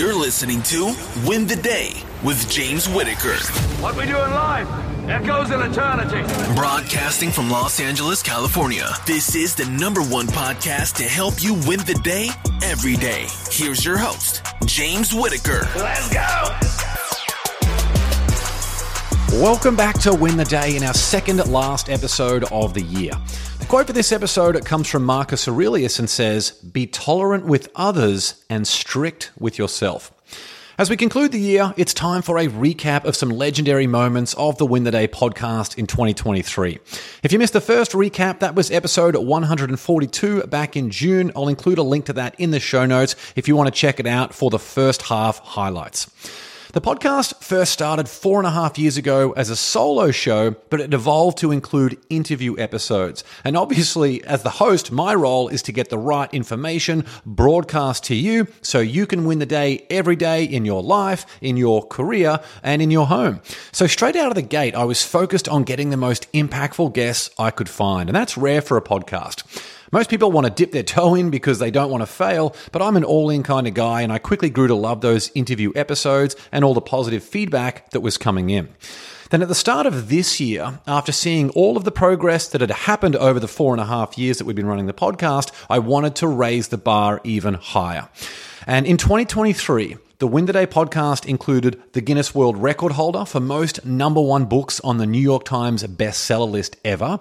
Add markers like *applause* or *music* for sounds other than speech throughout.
You're listening to Win the Day with James Whitaker. What we do in life echoes in eternity. Broadcasting from Los Angeles, California. This is the number one podcast to help you win the day every day. Here's your host, James Whitaker. Let's go. Welcome back to Win the Day in our second last episode of the year. Quote for this episode comes from Marcus Aurelius and says, Be tolerant with others and strict with yourself. As we conclude the year, it's time for a recap of some legendary moments of the Win the Day podcast in 2023. If you missed the first recap, that was episode 142 back in June. I'll include a link to that in the show notes if you want to check it out for the first half highlights. The podcast first started four and a half years ago as a solo show, but it evolved to include interview episodes. And obviously, as the host, my role is to get the right information broadcast to you so you can win the day every day in your life, in your career, and in your home. So, straight out of the gate, I was focused on getting the most impactful guests I could find. And that's rare for a podcast. Most people want to dip their toe in because they don't want to fail, but I'm an all in kind of guy, and I quickly grew to love those interview episodes and all the positive feedback that was coming in. Then at the start of this year, after seeing all of the progress that had happened over the four and a half years that we've been running the podcast, I wanted to raise the bar even higher. And in 2023, the Win Day podcast included the Guinness World Record holder for most number one books on the New York Times bestseller list ever.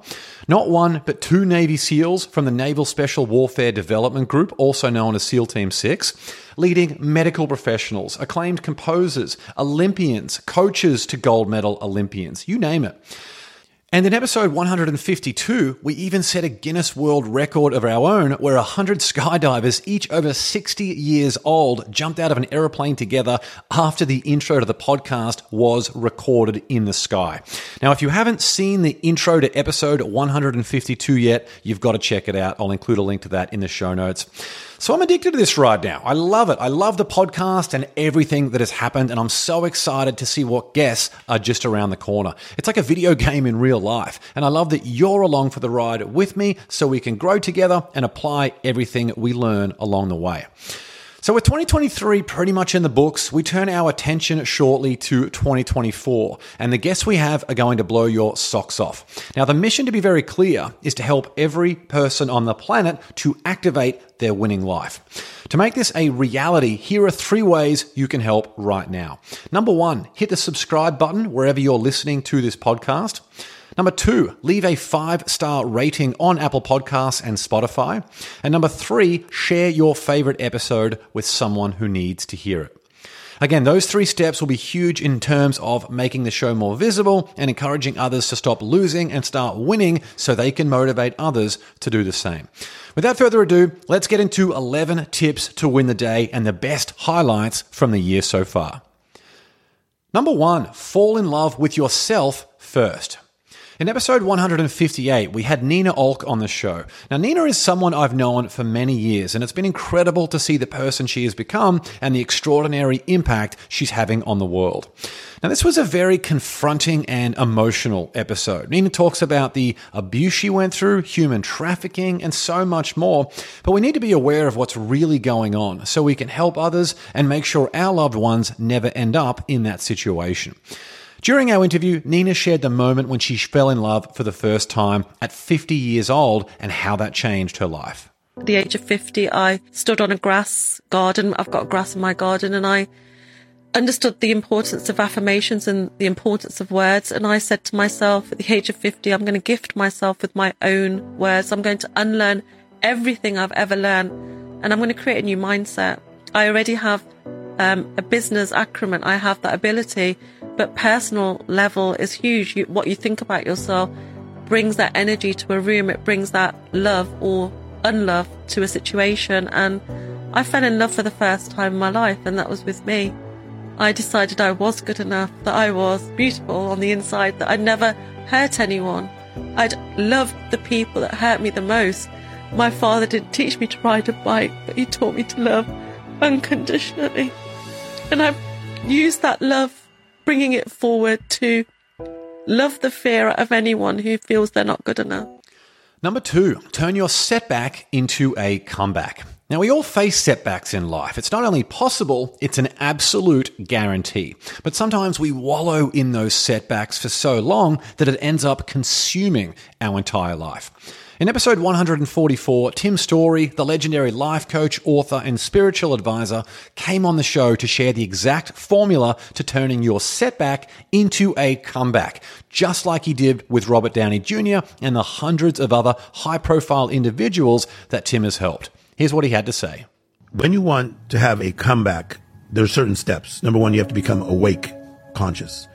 Not one, but two Navy SEALs from the Naval Special Warfare Development Group, also known as SEAL Team 6, leading medical professionals, acclaimed composers, Olympians, coaches to gold medal Olympians, you name it. And in episode 152, we even set a Guinness World Record of our own where 100 skydivers, each over 60 years old, jumped out of an aeroplane together after the intro to the podcast was recorded in the sky. Now, if you haven't seen the intro to episode 152 yet, you've got to check it out. I'll include a link to that in the show notes. So I'm addicted to this right now. I love it. I love the podcast and everything that has happened, and I'm so excited to see what guests are just around the corner. It's like a video *laughs* game in real life, and I love that you're along for the ride with me so we can grow together and apply everything we learn along the way. So, with 2023 pretty much in the books, we turn our attention shortly to 2024, and the guests we have are going to blow your socks off. Now, the mission, to be very clear, is to help every person on the planet to activate their winning life. To make this a reality, here are three ways you can help right now. Number one, hit the subscribe button wherever you're listening to this podcast. Number two, leave a five star rating on Apple Podcasts and Spotify. And number three, share your favorite episode with someone who needs to hear it. Again, those three steps will be huge in terms of making the show more visible and encouraging others to stop losing and start winning so they can motivate others to do the same. Without further ado, let's get into 11 tips to win the day and the best highlights from the year so far. Number one, fall in love with yourself first. In episode 158, we had Nina Aouilk on the show. Now, Nina is someone I've known for many years, and it's been incredible to see the person she has become and the extraordinary impact she's having on the world. Now, this was a very confronting and emotional episode. Nina talks about the abuse she went through, human trafficking, and so much more. But we need to be aware of what's really going on so we can help others and make sure our loved ones never end up in that situation. During our interview, Nina shared the moment when she fell in love for the first time at 50 years old and how that changed her life. At the age of 50, I stood on a grass garden. I've got grass in my garden and I understood the importance of affirmations and the importance of words. And I said to myself at the age of 50, I'm going to gift myself with my own words. I'm going to unlearn everything I've ever learned and I'm going to create a new mindset. I already have um, a business acumen. I have that ability but personal level is huge. You, what you think about yourself brings that energy to a room. It brings that love or unlove to a situation. And I fell in love for the first time in my life, and that was with me. I decided I was good enough, that I was beautiful on the inside, that I'd never hurt anyone. I'd loved the people that hurt me the most. My father didn't teach me to ride a bike, but he taught me to love unconditionally. And I've used that love bringing it forward to love the fear of anyone who feels they're not good enough. Number two, turn your setback into a comeback. Now, we all face setbacks in life. It's not only possible, it's an absolute guarantee. But sometimes we wallow in those setbacks for so long that it ends up consuming our entire life. In episode 144, Tim Storey, the legendary life coach, author, and spiritual advisor, came on the show to share the exact formula to turning your setback into a comeback, just like he did with Robert Downey Jr. and the hundreds of other high profile individuals that Tim has helped. Here's what he had to say. When you want to have a comeback, there are certain steps. Number one, you have to become awake, conscious.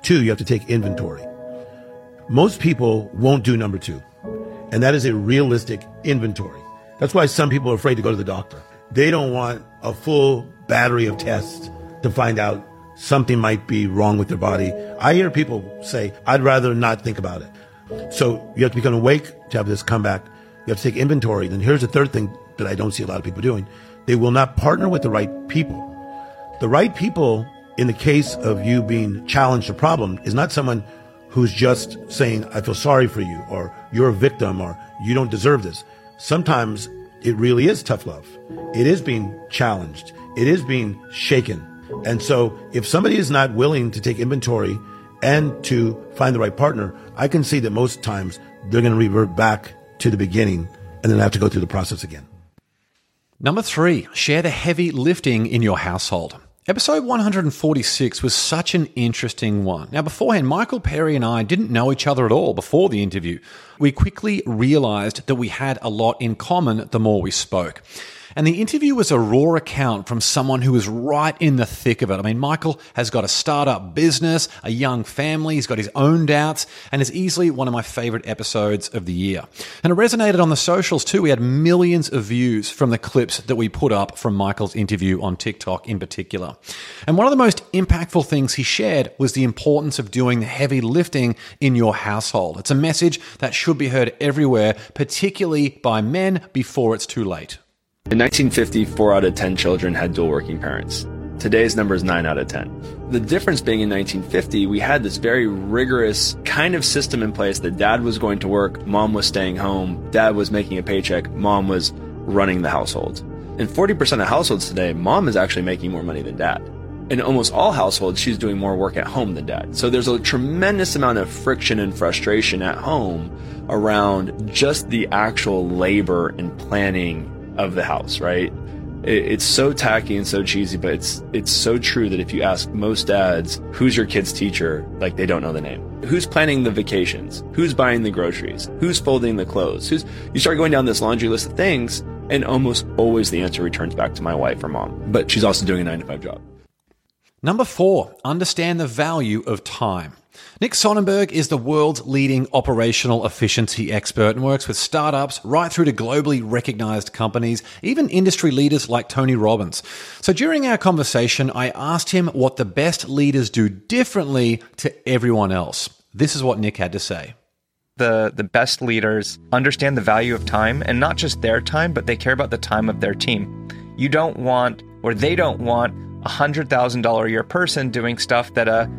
Two, you have to take inventory. Most people won't do number two, and that is a realistic inventory. That's why some people are afraid to go to the doctor. They don't want a full battery of tests to find out something might be wrong with their body. I hear people say, I'd rather not think about it. So you have to become awake to have this comeback. You have to take inventory. Then here's the third thing that I don't see a lot of people doing. They will not partner with the right people. The right people, in the case of you being challenged a problem, is not someone who's just saying, I feel sorry for you, or you're a victim, or you don't deserve this. Sometimes it really is tough love. It is being challenged. It is being shaken. And so if somebody is not willing to take inventory and to find the right partner, I can see that most times they're going to revert back to the beginning and then have to go through the process again. Number three, share the heavy lifting in your household. Episode 146 was such an interesting one. Now, beforehand, Michael Perry and I didn't know each other at all before the interview. We quickly realized that we had a lot in common the more we spoke. And the interview was a raw account from someone who was right in the thick of it. I mean, Michael has got a startup business, a young family, he's got his own doubts, and is easily one of my favorite episodes of the year. And it resonated on the socials too. We had millions of views from the clips that we put up from Michael's interview on TikTok in particular. And one of the most impactful things he shared was the importance of doing the heavy lifting in your household. It's a message that should be heard everywhere, particularly by men before it's too late. In 1950, 4 out of 10 children had dual working parents. Today's number is 9 out of 10. The difference being in 1950, we had this very rigorous kind of system in place that dad was going to work, mom was staying home, dad was making a paycheck, mom was running the household. In 40% of households today, mom is actually making more money than dad. In almost all households, she's doing more work at home than dad. So there's a tremendous amount of friction and frustration at home around just the actual labor and planning of the house, right? It's so tacky and so cheesy, but it's it's so true that if you ask most dads, who's your kid's teacher, like they don't know the name. Who's planning the vacations? Who's buying the groceries? Who's folding the clothes? Who's you start going down this laundry list of things, and almost always the answer returns back to my wife or mom. But she's also doing a nine to five job. Number four, understand the value of time. Nick Sonnenberg is the world's leading operational efficiency expert and works with startups right through to globally recognized companies, even industry leaders like Tony Robbins. So during our conversation, I asked him what the best leaders do differently to everyone else. This is what Nick had to say. The, the best leaders understand the value of time and not just their time, but they care about the time of their team. You don't want, or they don't want, a $100,000 a year person doing stuff that a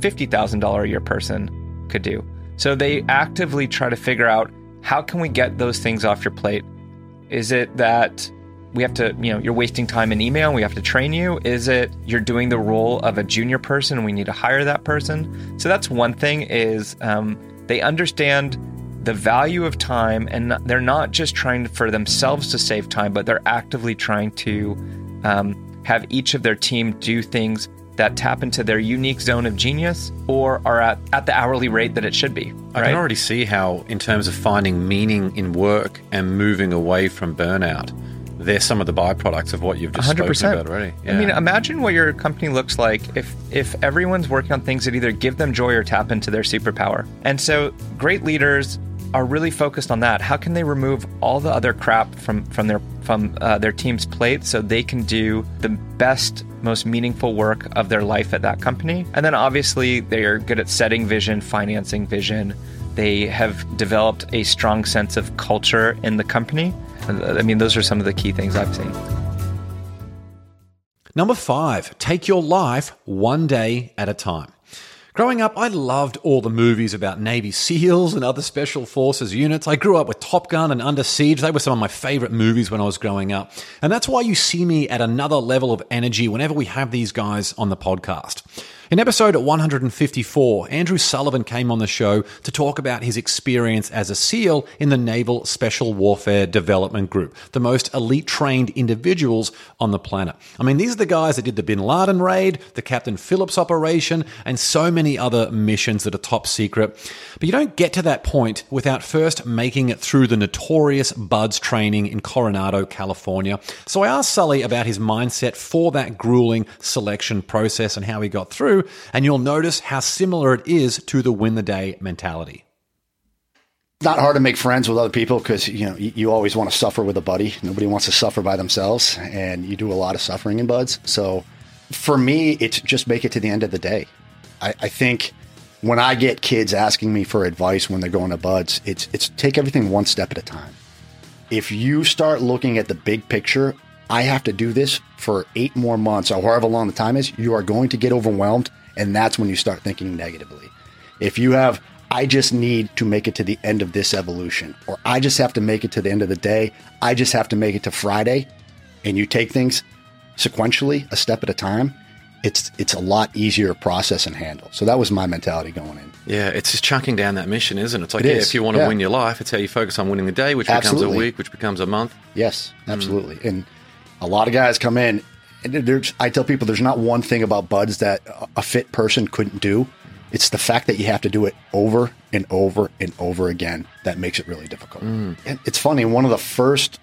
$50,000 a year person could do. So they actively try to figure out how can we get those things off your plate? Is it that we have to, you know, you're wasting time in email, we have to train you? Is it you're doing the role of a junior person and we need to hire that person? So that's one thing is um, they understand the value of time and they're not just trying for themselves to save time, but they're actively trying to um, have each of their team do things that tap into their unique zone of genius or are at, at the hourly rate that it should be. I can already see how, in terms of finding meaning in work and moving away from burnout, they're some of the byproducts of what you've just 100%. spoken about already. Yeah. I mean, imagine what your company looks like if if everyone's working on things that either give them joy or tap into their superpower. And so, great leaders are really focused on that. How can they remove all the other crap from from their from uh, their team's plate so they can do the best, most meaningful work of their life at that company? And then obviously they are good at setting vision, financing vision. They have developed a strong sense of culture in the company. I mean, those are some of the key things I've seen. Number five, take your life one day at a time. Growing up, I loved all the movies about Navy SEALs and other special forces units. I grew up with Top Gun and Under Siege. They were some of my favorite movies when I was growing up. And that's why you see me at another level of energy whenever we have these guys on the podcast. In episode 154, Andrew Sullivan came on the show to talk about his experience as a SEAL in the Naval Special Warfare Development Group, the most elite trained individuals on the planet. I mean, these are the guys that did the Bin Laden raid, the Captain Phillips operation, and so many other missions that are top secret. But you don't get to that point without first making it through the notorious BUD/S training in Coronado, California. So I asked Sully about his mindset for that grueling selection process and how he got through and you'll notice how similar it is to the win the day mentality. Not hard to make friends with other people because you know you, you always want to suffer with a buddy. Nobody wants to suffer by themselves, and you do a lot of suffering in BUD/S. So, for me, it's just make it to the end of the day. I, I think when I get kids asking me for advice when they're going to BUD/S, it's it's take everything one step at a time. If you start looking at the big picture, I have to do this for eight more months or however long the time is, you are going to get overwhelmed. And that's when you start thinking negatively. If you have, I just need to make it to the end of this evolution, or I just have to make it to the end of the day, I just have to make it to Friday, and you take things sequentially, a step at a time, it's it's a lot easier to process and handle. So that was my mentality going in. Yeah, it's just chunking down that mission, isn't it? It's like, It yeah, is, if you want to yeah. win your life, it's how you focus on winning the day, which becomes a week, which becomes a month. Yes, hmm. absolutely. And a lot of guys come in, and there's, I tell people there's not one thing about BUD/S that a fit person couldn't do. It's the fact that you have to do it over and over and over again that makes it really difficult. And it's funny. One of the first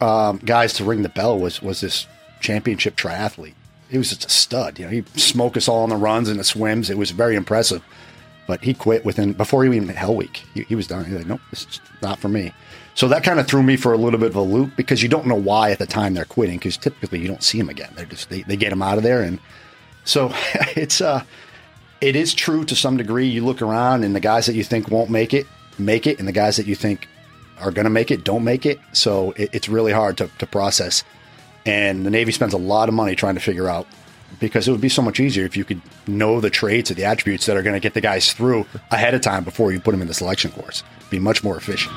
um, guys to ring the bell was was this championship triathlete. He was just a stud. You know, he smoked us all on the runs and the swims. It was very impressive. But he quit within before he even hit Hell Week. He, he was done. He's like, nope, this is not for me. So that kind of threw me for a little bit of a loop because you don't know why at the time they're quitting because typically you don't see them again. They're just they, they get them out of there and so *laughs* it's uh it is true to some degree. You look around and the guys that you think won't make it make it, and the guys that you think are going to make it don't make it. So it, it's really hard to, to process. And the Navy spends a lot of money trying to figure out because it would be so much easier if you could know the traits or the attributes that are going to get the guys through ahead of time before you put them in the selection course. Be much more efficient.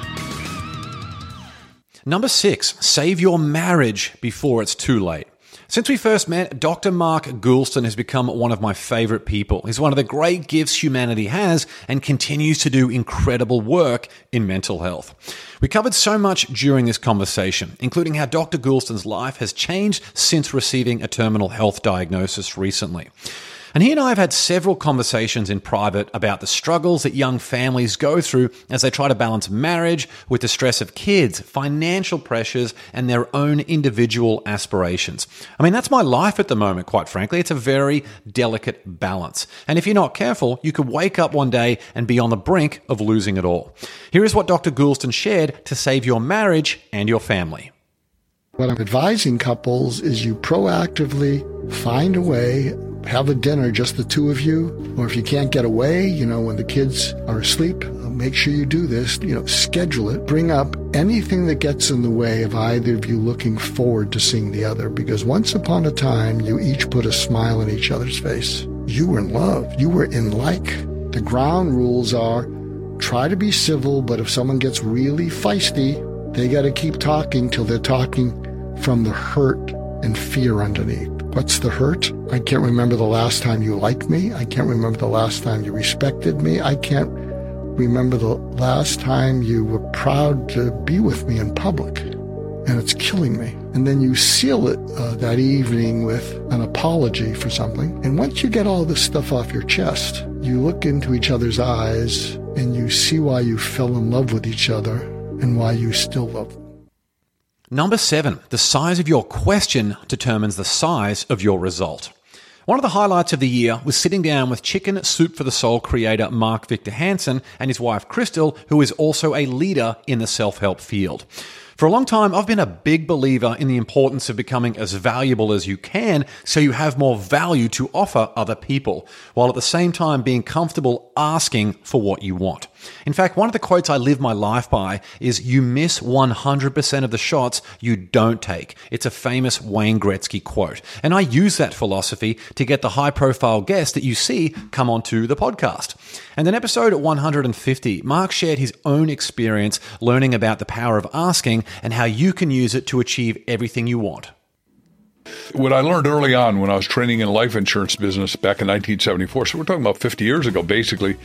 Number six, save your marriage before it's too late. Since we first met, Dr. Mark Goulston has become one of my favorite people. He's one of the great gifts humanity has and continues to do incredible work in mental health. We covered so much during this conversation, including how Dr. Goulston's life has changed since receiving a terminal health diagnosis recently. And he and I have had several conversations in private about the struggles that young families go through as they try to balance marriage with the stress of kids, financial pressures, and their own individual aspirations. I mean, that's my life at the moment, quite frankly. It's a very delicate balance. And if you're not careful, you could wake up one day and be on the brink of losing it all. Here is what Dr. Goulston shared to save your marriage and your family. What I'm advising couples is you proactively find a way, have a dinner, just the two of you, or if you can't get away, you know, when the kids are asleep, make sure you do this, you know, schedule it, bring up anything that gets in the way of either of you looking forward to seeing the other, because once upon a time, you each put a smile on each other's face. You were in love. You were in like. The ground rules are try to be civil, but if someone gets really feisty, they got to keep talking till they're talking from the hurt and fear underneath. What's the hurt? I can't remember the last time you liked me. I can't remember the last time you respected me. I can't remember the last time you were proud to be with me in public. And it's killing me. And then you seal it uh, that evening with an apology for something. And once you get all this stuff off your chest, you look into each other's eyes and you see why you fell in love with each other and why you still love them. Number seven, the size of your question determines the size of your result. One of the highlights of the year was sitting down with Chicken Soup for the Soul creator Mark Victor Hansen and his wife Crystal, who is also a leader in the self help field. For a long time, I've been a big believer in the importance of becoming as valuable as you can so you have more value to offer other people, while at the same time being comfortable asking for what you want. In fact, one of the quotes I live my life by is You miss 100% of the shots you don't take. It's a famous Wayne Gretzky quote. And I use that philosophy to get the high profile guests that you see come onto the podcast. And in episode 150, Mark shared his own experience learning about the power of asking and how you can use it to achieve everything you want. What I learned early on when I was training in life insurance business back in 1974, so we're talking about 50 years ago, basically,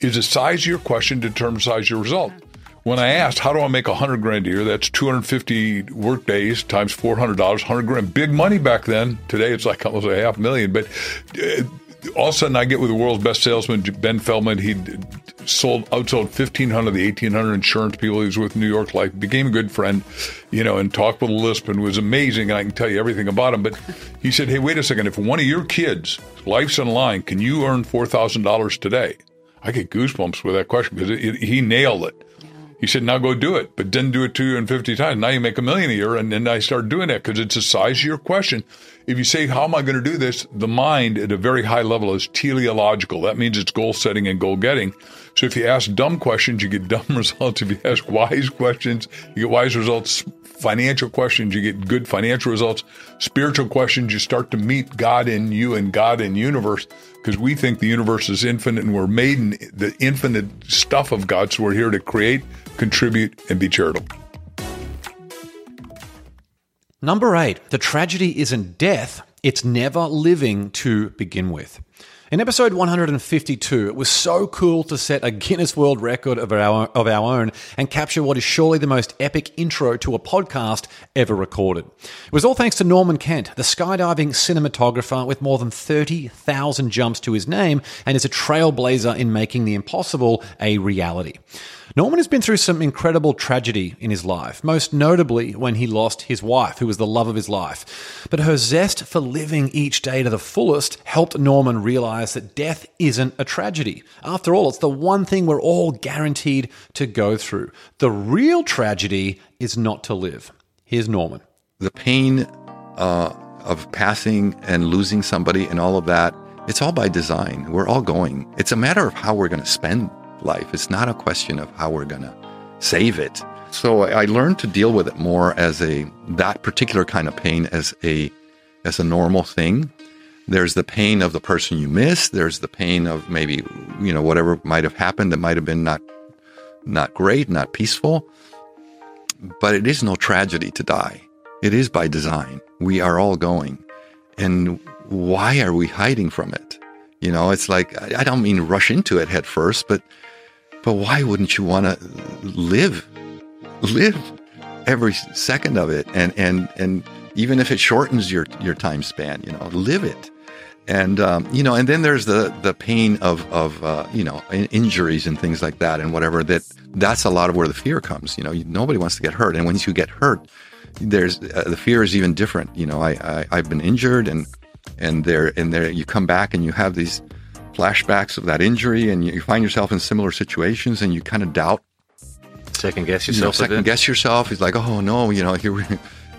is the size of your question determines the size of your result. When I asked, how do I make 100 grand a year? That's 250 work days times $400, 100 grand. Big money back then. Today it's like almost a half million. But uh, all of a sudden I get with the world's best salesman, Ben Feldman. He sold, outsold 1,500 of the 1,800 insurance people he was with New York Life, became a good friend, you know, and talked with Lisp and was amazing. And I can tell you everything about him. But he said, hey, wait a second. If one of your kids' life's on line, can you earn $4,000 today? I get goosebumps with that question because it, it, he nailed it. He said, now go do it, but didn't do it two and 50 times. Now you make a million a year. And then I started doing that because it's the size of your question. If you say, how am I going to do this? The mind at a very high level is teleological. That means it's goal setting and goal getting. So if you ask dumb questions, you get dumb *laughs* results. If you ask wise questions, you get wise results. Financial questions, you get good financial results. Spiritual questions, you start to meet God in you and God in universe because we think the universe is infinite and we're made in the infinite stuff of God. So we're here to create, contribute, and be charitable. Number eight, the tragedy isn't death, it's never living to begin with. In episode 152, it was so cool to set a Guinness World Record of our, of our own and capture what is surely the most epic intro to a podcast ever recorded. It was all thanks to Norman Kent, the skydiving cinematographer with more than 30,000 jumps to his name and is a trailblazer in making the impossible a reality. Norman has been through some incredible tragedy in his life, most notably when he lost his wife, who was the love of his life. But her zest for living each day to the fullest helped Norman realize that death isn't a tragedy. After all, it's the one thing we're all guaranteed to go through. The real tragedy is not to live. Here's Norman. The pain uh, of passing and losing somebody and all of that, it's all by design. We're all going. It's a matter of how we're going to spend life. It's not a question of how we're going to save it. So I learned to deal with it more as a that particular kind of pain as a as a normal thing. There's the pain of the person you miss. There's the pain of maybe you know whatever might have happened that might have been not not great, not peaceful. But it is no tragedy to die. It is by design. We are all going. And why are we hiding from it? You know, it's like I don't mean rush into it head first, but but why wouldn't you want to live, live every second of it, and and and even if it shortens your your time span, you know, live it. And um, you know, and then there's the the pain of of uh, you know injuries and things like that, and whatever. That that's a lot of where the fear comes. You know, nobody wants to get hurt, and once you get hurt, there's uh, the fear is even different. You know, I, I I've been injured, and and there and there you come back and you have these flashbacks of that injury and you find yourself in similar situations and you kind of doubt. Second guess you know, yourself second guess yourself. He's like oh no you know *laughs* here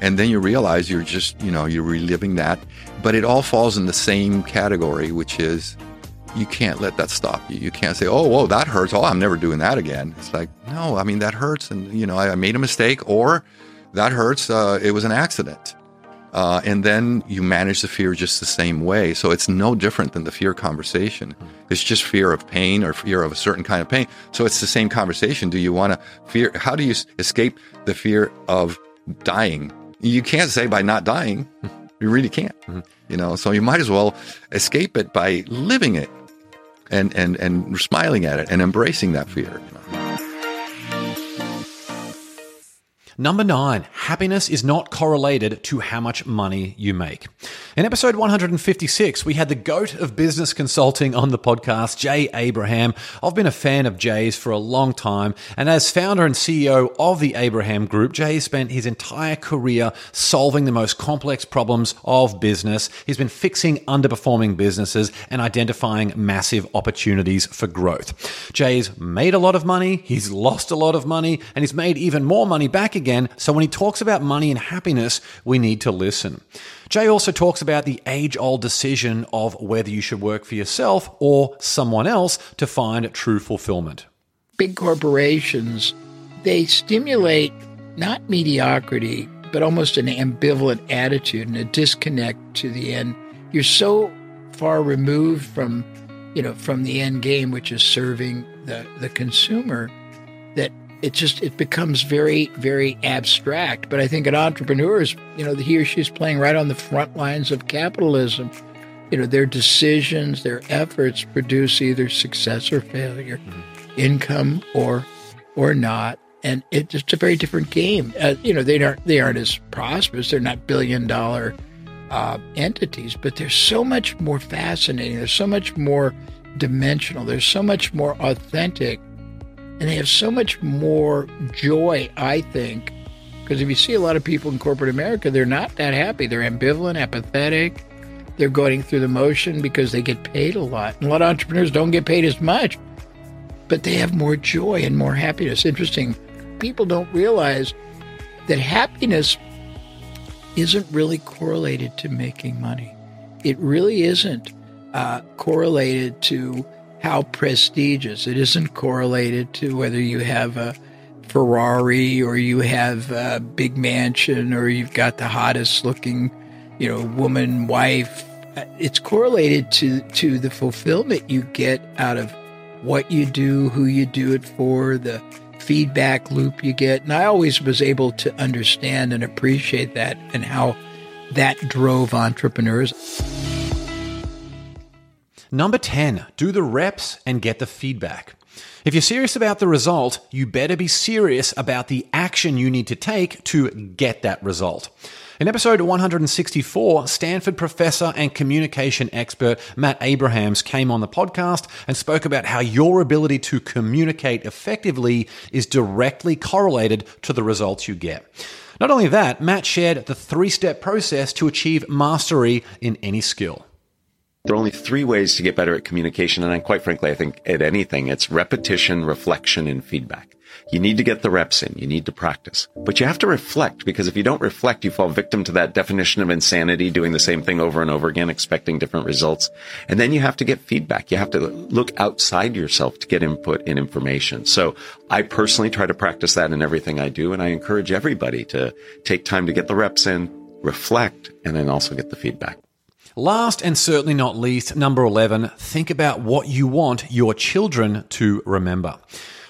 and then you realize you're just you know you're reliving that. But it all falls in the same category which is you can't let that stop you. You can't say oh whoa that hurts. Oh i'm never doing that again. It's like no i mean that hurts. And you know i, I made a mistake or that hurts uh, it was an accident uh, and then you manage the fear just the same way. So it's no different than the fear conversation. It's just fear of pain or fear of a certain kind of pain. So it's the same conversation. Do you want to fear? How do you escape the fear of dying? You can't say by not dying. *laughs* You really can't. Mm-hmm. You know, so you might as well escape it by living it and and and smiling at it and embracing that fear. You know? Number nine, happiness is not correlated to how much money you make. In episode 156, we had the goat of business consulting on the podcast, Jay Abraham. I've been a fan of Jay's for a long time, and as founder and CEO of the Abraham Group, Jay spent his entire career solving the most complex problems of business. He's been fixing underperforming businesses and identifying massive opportunities for growth. Jay's made a lot of money, he's lost a lot of money, and he's made even more money back again again, so when he talks about money and happiness, we need to listen. Jay also talks about the age old decision of whether you should work for yourself or someone else to find true fulfillment. Big corporations, they stimulate not mediocrity, but almost an ambivalent attitude and a disconnect to the end. You're so far removed from, you know, from the end game, which is serving the, the consumer, that it just it becomes very very abstract. But i think an entrepreneur is you know he or she's playing right on the front lines of capitalism. You know their decisions their efforts produce either success or failure mm-hmm. income or or not. And it's just a very different game. Uh, you know they aren't they aren't as prosperous. They're not billion dollar uh, entities but they're so much more fascinating. They're so much more dimensional. They're so much more authentic and they have so much more joy, I think. Because if you see a lot of people in corporate America, they're not that happy. They're ambivalent, apathetic. They're going through the motion because they get paid a lot. And a lot of entrepreneurs don't get paid as much, but they have more joy and more happiness. Interesting. People don't realize that happiness isn't really correlated to making money. It really isn't uh, correlated to how prestigious. It isn't correlated to whether you have a Ferrari or you have a big mansion or you've got the hottest looking, you know, woman, wife. It's correlated to, to the fulfillment you get out of what you do, who you do it for, the feedback loop you get. And I always was able to understand and appreciate that and how that drove entrepreneurs. Number 10, do the reps and get the feedback. If you're serious about the result, you better be serious about the action you need to take to get that result. In episode 164, Stanford professor and communication expert Matt Abrahams came on the podcast and spoke about how your ability to communicate effectively is directly correlated to the results you get. Not only that, Matt shared the three step process to achieve mastery in any skill. There are only three ways to get better at communication. And quite frankly, I think at anything, it's repetition, reflection, and feedback. You need to get the reps in. You need to practice, but you have to reflect because if you don't reflect, you fall victim to that definition of insanity, doing the same thing over and over again, expecting different results. And then you have to get feedback. You have to look outside yourself to get input and information. So I personally try to practice that in everything I do. And I encourage everybody to take time to get the reps in, reflect, and then also get the feedback. Last and certainly not least, number 11, think about what you want your children to remember.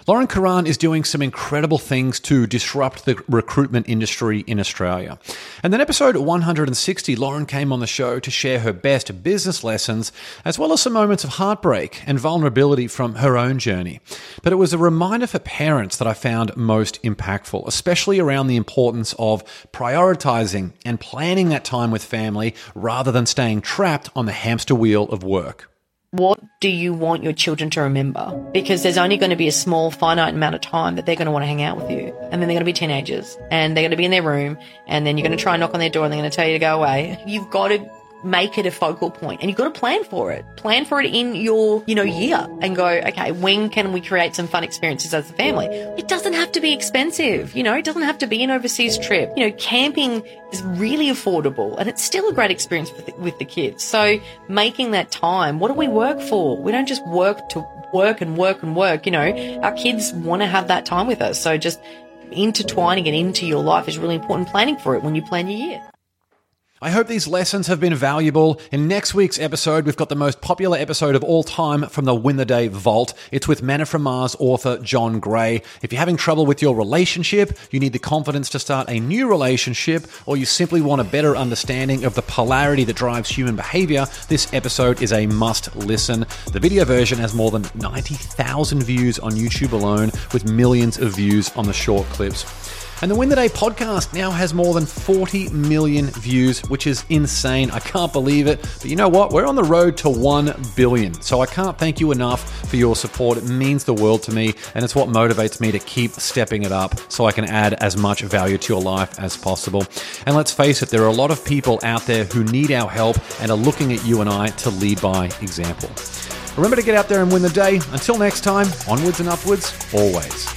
Lauren Karan is doing some incredible things to disrupt the recruitment industry in Australia. And then episode 160, Lauren came on the show to share her best business lessons, as well as some moments of heartbreak and vulnerability from her own journey. But it was a reminder for parents that I found most impactful, especially around the importance of prioritizing and planning that time with family rather than staying trapped on the hamster wheel of work what do you want your children to remember? Because there's only going to be a small, finite amount of time that they're going to want to hang out with you. And then they're going to be teenagers and they're going to be in their room and then you're going to try and knock on their door and they're going to tell you to go away. You've got to make it a focal point and you've got to plan for it. Plan for it in your, you know, year and go, okay, when can we create some fun experiences as a family? It doesn't have to be expensive. You know, it doesn't have to be an overseas trip. You know, camping is really affordable and it's still a great experience with the, with the kids. So making that time, what do we work for? We don't just work to work and work and work. You know, our kids want to have that time with us. So just intertwining it into your life is really important. Planning for it when you plan your year. I hope these lessons have been valuable. In next week's episode, we've got the most popular episode of all time from the Win the Day Vault. It's with Are From Mars author John Gray. If you're having trouble with your relationship, you need the confidence to start a new relationship, or you simply want a better understanding of the polarity that drives human behavior, this episode is a must listen. The video version has more than 90,000 views on YouTube alone, with millions of views on the short clips. And the Win the Day podcast now has more than 40 million views, which is insane. I can't believe it. But you know what? We're on the road to 1 billion. So I can't thank you enough for your support. It means the world to me, and it's what motivates me to keep stepping it up so I can add as much value to your life as possible. And let's face it, there are a lot of people out there who need our help and are looking at you and I to lead by example. Remember to get out there and win the day. Until next time, onwards and upwards, always.